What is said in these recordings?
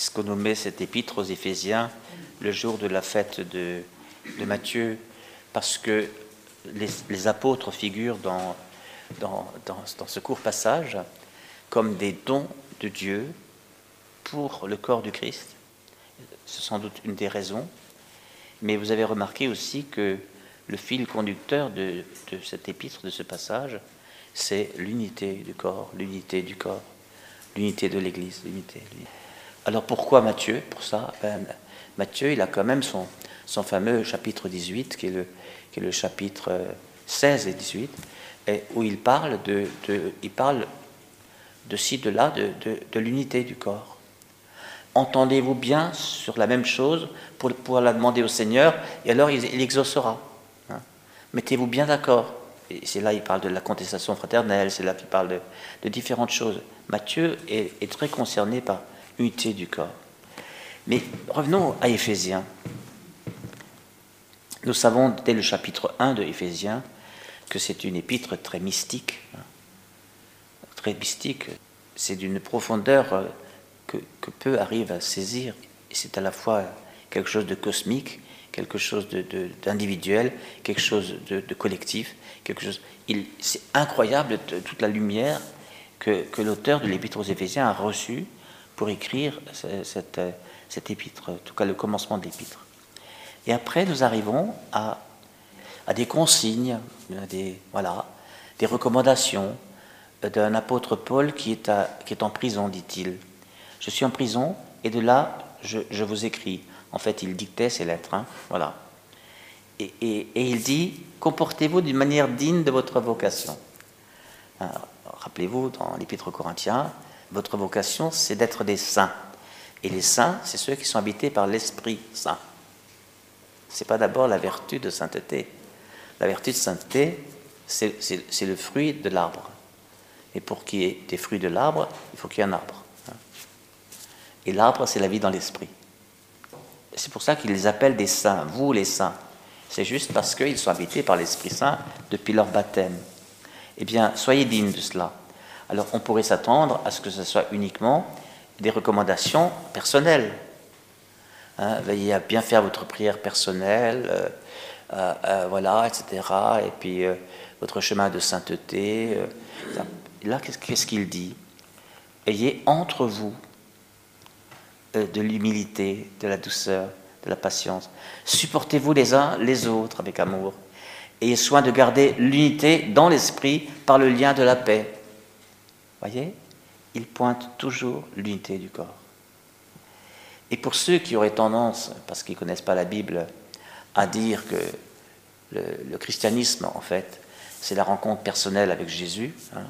puisqu'on nommait cet épître aux Éphésiens le jour de la fête de, de Matthieu, parce que les, apôtres figurent dans, dans, dans, ce court passage comme des dons de Dieu pour le corps du Christ. C'est sans doute une des raisons. Mais vous avez remarqué aussi que le fil conducteur de, de cet épître, de ce passage, c'est l'unité du corps, l'unité du corps, l'unité de l'Église, l'unité. Alors pourquoi Matthieu Pour ça, ben, Matthieu, il a quand même son, son fameux chapitre 18, qui est le, qui est le chapitre 16 et 18, et où il parle de, de il parle de ci, de là, de, de, l'unité du corps. Entendez-vous bien sur la même chose pour pouvoir la demander au Seigneur, et alors il, exaucera. Hein. Mettez-vous bien d'accord. C'est là il parle de la contestation fraternelle, c'est là qu'il parle de, de, différentes choses. Matthieu est très concerné par l'unité du corps. Mais revenons à Éphésiens. Nous savons dès le chapitre 1 de Éphésiens que c'est une épître très mystique. Hein. Très mystique. C'est d'une profondeur euh, que, peu arrivent à saisir. C'est à la fois quelque chose de cosmique, quelque chose d'individuel, quelque chose de, collectif, quelque chose. C'est incroyable toute la lumière que, que l'auteur de l'épître aux Éphésiens a reçue pour écrire cette, cette épître, en tout cas le commencement de l'épître. Et après, nous arrivons à, des consignes, des, voilà, des recommandations d'un apôtre Paul qui est, qui est en prison, dit-il. Je suis en prison et de là, je, vous écris. En fait, il dictait ses lettres. Hein, voilà. Et, et, et, il dit Comportez-vous d'une manière digne de votre vocation. Rappelez-vous, dans l'Épître aux Corinthiens, votre vocation, c'est d'être des saints. Et les saints, c'est ceux qui sont habités par l'Esprit Saint. Ce n'est pas d'abord la vertu de sainteté. La vertu de sainteté, c'est le fruit de l'arbre. Et pour qu'il y ait des fruits de l'arbre, il faut qu'il y ait un arbre. Et l'arbre, c'est la vie dans l'esprit. C'est pour ça qu'ils les appellent des saints, vous les saints. C'est juste parce qu'ils sont habités par l'Esprit Saint depuis leur baptême. Eh bien, soyez dignes de cela. Alors, on pourrait s'attendre à ce que ce soit uniquement des recommandations personnelles. Hein, veillez à bien faire votre prière personnelle, euh, euh, euh, voilà, etc. Et puis votre chemin de sainteté. là, qu'est-ce qu'il dit? Ayez entre vous de l'humilité, de la douceur, de la patience. Supportez-vous les uns les autres avec amour. Ayez soin de garder l'unité dans l'esprit par le lien de la paix. Voyez il pointe toujours l'unité du corps. Et pour ceux qui auraient tendance, parce qu'ils ne connaissent pas la Bible, à dire que le, christianisme, en fait, c'est la rencontre personnelle avec Jésus, hein,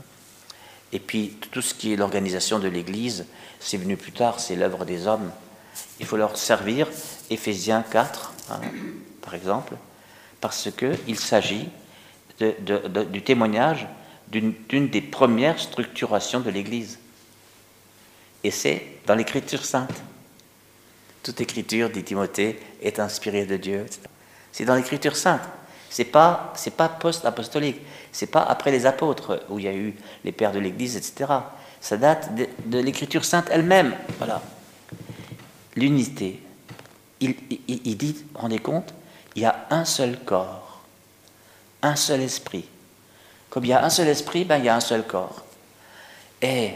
et puis tout ce qui est l'organisation de l'Église, c'est venu plus tard, c'est l'œuvre des hommes. Il faut leur servir, Éphésiens 4, hein, par exemple, parce qu'il s'agit du témoignage d'une des premières structurations de l'Église. Et c'est dans l'Écriture sainte. Toute écriture, dit Timothée, est inspirée de Dieu. C'est dans l'Écriture sainte. C'est pas, pas post-apostolique. C'est pas après les apôtres où il y a eu les pères de l'Église, etc. Ça date de, l'Écriture sainte elle-même. Voilà. L'unité. Il, il, dit, rendez compte, il y a un seul corps, un seul esprit. Comme il y a un seul esprit, ben, il y a un seul corps. Et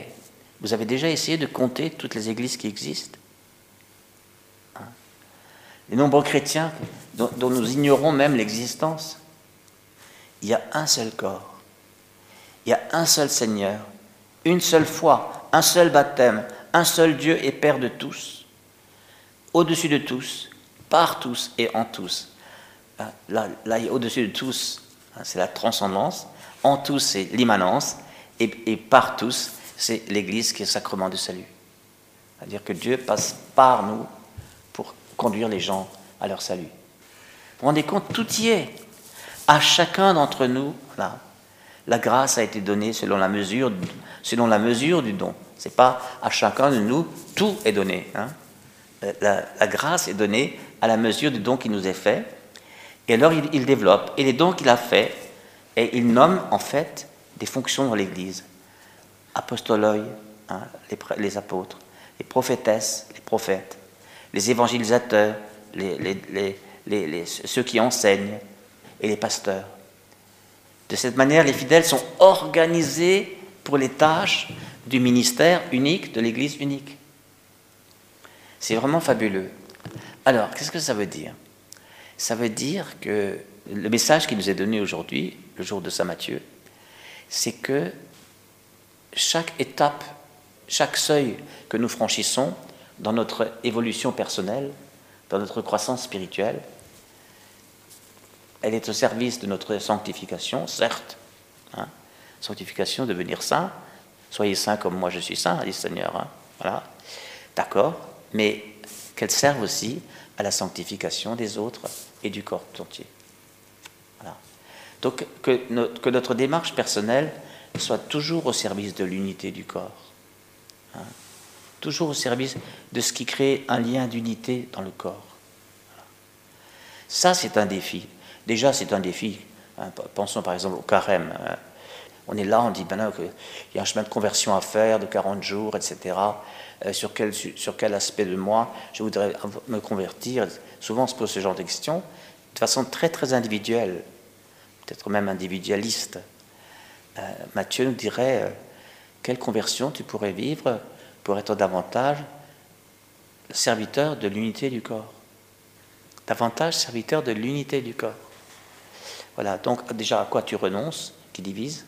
vous avez déjà essayé de compter toutes les églises qui existent hein? Les nombreux chrétiens dont, nous ignorons même l'existence. Il y a un seul corps. Il y a un seul Seigneur. Une seule foi. Un seul baptême. Un seul Dieu et Père de tous. Au-dessus de tous. Par tous et en tous. Hein, là, au-dessus de tous, hein, c'est la transcendance. En tous, c'est l'immanence. Et, par tous, c'est l'Église qui est sacrement de salut. C'est-à-dire que Dieu passe par nous pour conduire les gens à leur salut. Vous vous rendez compte, tout y est. À chacun d'entre nous, là, la grâce a été donnée selon la mesure, selon la mesure du don. C'est pas à chacun de nous, tout est donné. Hein. La, grâce est donnée à la mesure du don qui nous est fait. Et alors il, il développe. Et les dons qu'il a faits, et il nomme en fait des fonctions dans l'Église apostoloi, hein, les, apôtres, les prophétesses, les prophètes, les évangélisateurs, ceux qui enseignent et les pasteurs. De cette manière, les fidèles sont organisés pour les tâches du ministère unique, de l'Église unique. C'est vraiment fabuleux. Alors, qu'est-ce que ça veut dire? Ça veut dire que le message qui nous est donné aujourd'hui, le jour de Saint Matthieu, c'est que chaque étape, chaque seuil que nous franchissons dans notre évolution personnelle, dans notre croissance spirituelle, elle est au service de notre sanctification, certes. Hein, sanctification, devenir saint. Soyez saints comme moi je suis saint, dit le Seigneur. Hein. D'accord Mais qu'elle serve aussi à la sanctification des autres et du corps entier. Donc que, notre démarche personnelle soit toujours au service de l'unité du corps. Hein, toujours au service de ce qui crée un lien d'unité dans le corps. Ça, c'est un défi. Déjà, c'est un défi. Hein, pensons par exemple au carême. Hein. On est là, on dit, ben il y a un chemin de conversion à faire de 40 jours, etc. Euh, sur quel aspect de moi je voudrais me convertir? Souvent, on se pose ce genre de questions de façon très, très individuelle, peut-être même individualiste. Euh, Matthieu nous dirait, euh, quelle conversion tu pourrais vivre pour être davantage serviteur de l'unité du corps Davantage serviteur de l'unité du corps. Voilà, donc déjà à quoi tu renonces, qui divise,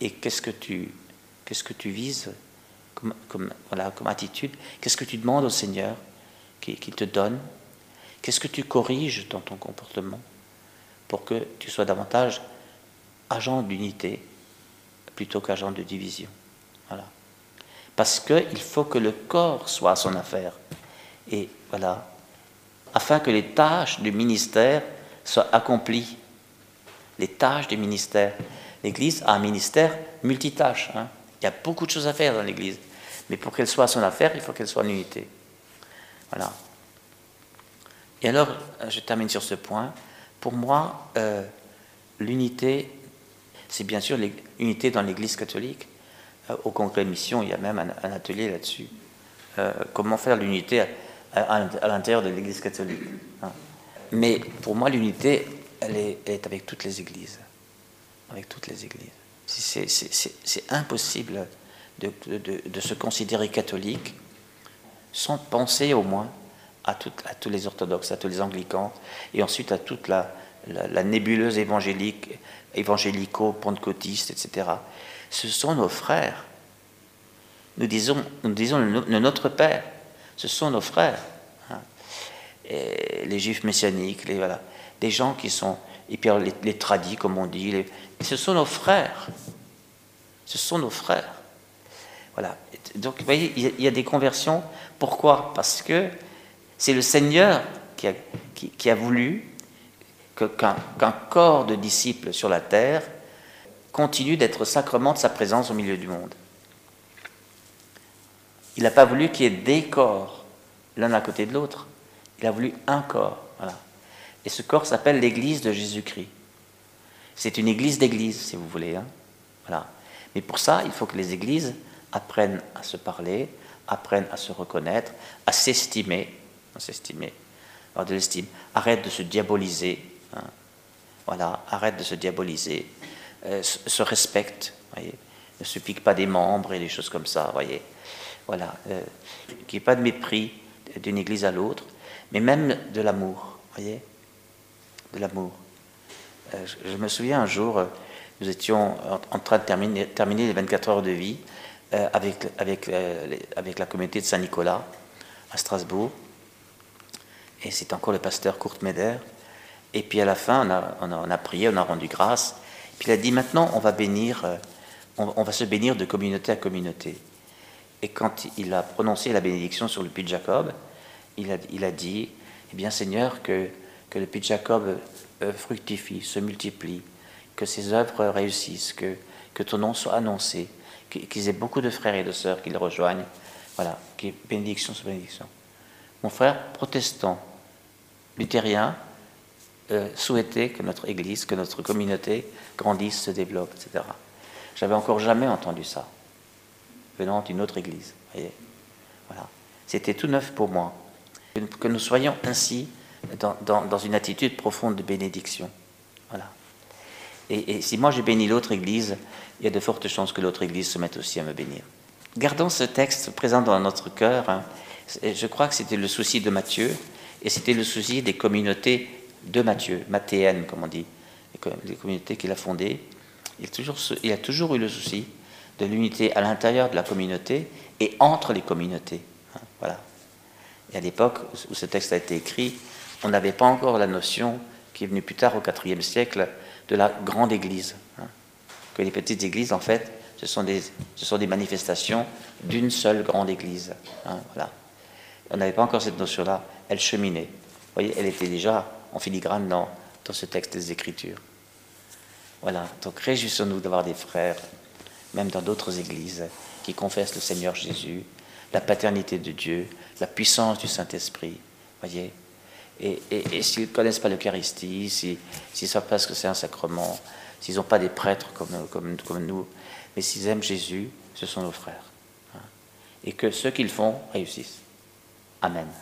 et qu'est-ce que tu, vises comme attitude, qu'est-ce que tu demandes au Seigneur qu'il te donne, qu'est-ce que tu corriges dans ton comportement? Pour que tu sois davantage agent d'unité plutôt qu'agent de division. Voilà. Parce qu'il faut que le corps soit à son affaire. Et voilà, afin que les tâches du ministère soient accomplies. Les tâches du ministère. L'Église a un ministère multitâche. Hein. Il y a beaucoup de choses à faire dans l'Église. Mais pour qu'elle soit à son affaire, il faut qu'elle soit en unité. Voilà. Et alors, je termine sur ce point. Pour moi, euh, l'unité, c'est bien sûr l'unité dans l'Église catholique. Euh, au Congrès Mission, il y a même un, atelier là-dessus. Euh, comment faire l'unité à, l'intérieur de l'Église catholique. Hein. Mais pour moi, l'unité, elle est, avec toutes les églises. Avec toutes les églises. C'est impossible de, se considérer catholique sans penser au moins à, tous les orthodoxes, à tous les anglicans, et ensuite à toute la, nébuleuse évangélique, évangélico-pentecôtiste, etc. Ce sont nos frères. Nous disons, nous disons notre Père. Ce sont nos frères les juifs messianiques, les, voilà, des gens qui sont, et puis les, les tradis, comme on dit, ce sont nos frères. Ce sont nos frères. Voilà. Donc, vous voyez, il y a des conversions. Pourquoi? Parce que c'est le Seigneur qui a, voulu qu'un corps de disciples sur la terre continue d'être sacrement de sa présence au milieu du monde. Il n'a pas voulu qu'il y ait des corps l'un à côté de l'autre. Il a voulu un corps. Voilà. Et ce corps s'appelle l'Église de Jésus-Christ. C'est une église d'église, si vous voulez. Hein. Voilà. Mais pour ça, il faut que les églises apprennent à se parler, apprennent à se reconnaître, à s'estimer, s'estimer, avoir de l'estime. Arrête de se diaboliser. Hein. Voilà, arrête de se diaboliser. Euh, se, respecte, voyez. Ne se pique pas des membres et des choses comme ça, voyez. Voilà. Euh, qu'il n'y ait pas de mépris d'une église à l'autre mais même de l'amour, voyez De l'amour. Euh, je, me souviens un jour, euh, nous étions en, train de terminer, terminer, les 24 heures de vie avec, avec, avec la communauté de Saint-Nicolas à Strasbourg. Et c'est encore le pasteur Kurt Meder. Et puis à la fin, on a, on a, prié, on a rendu grâce. Puis il a dit maintenant, on va bénir, on, va se bénir de communauté à communauté. Et quand il a prononcé la bénédiction sur le puits de Jacob, il a, dit, eh bien Seigneur, que, que le Puits de Jacob euh, fructifie, se multiplie, que ses œuvres réussissent, que, que ton nom soit annoncé, qu'ils aient beaucoup de frères et de sœurs qui le rejoignent. Voilà, bénédiction sur bénédiction. Mon frère protestant, luthérien, euh, souhaitait que notre Église, que notre communauté grandisse, se développe, etc. J'avais encore jamais entendu ça, venant d'une autre Église. Voilà. C'était tout neuf pour moi. Que nous soyons ainsi dans, dans, une attitude profonde de bénédiction. Voilà. Et, et si moi j'ai béni l'autre Église, il y a de fortes chances que l'autre Église se mette aussi à me bénir. Gardons ce texte présent dans notre cœur. Hein. Je crois que c'était le souci de Matthieu, et c'était le souci des communautés de Matthieu, mathéennes, comme on dit, les communautés qu'il a fondées. Il a, toujours, il a toujours eu le souci de l'unité à l'intérieur de la communauté et entre les communautés. Hein, voilà. Et à l'époque où ce texte a été écrit, on n'avait pas encore la notion, qui est venue plus tard au IVe siècle, de la grande Église. Hein. Que les petites églises, en fait, ce sont des, ce sont des manifestations d'une seule grande Église. Hein, voilà. On n'avait pas encore cette notion-là. Elle cheminait. Vous voyez, elle était déjà en filigrane dans, dans ce texte des Écritures. Voilà. Donc réjouissons-nous d'avoir des frères, même dans d'autres églises, qui confessent le Seigneur Jésus, la paternité de Dieu, la puissance du Saint-Esprit. Voyez? Et, et, s'ils ne connaissent pas l'Eucharistie, s'ils ne savent pas ce que c'est un sacrement, s'ils n'ont pas des prêtres comme, comme, comme nous, mais s'ils aiment Jésus, ce sont nos frères. Hein. Et que ce qu'ils font réussissent. Amen.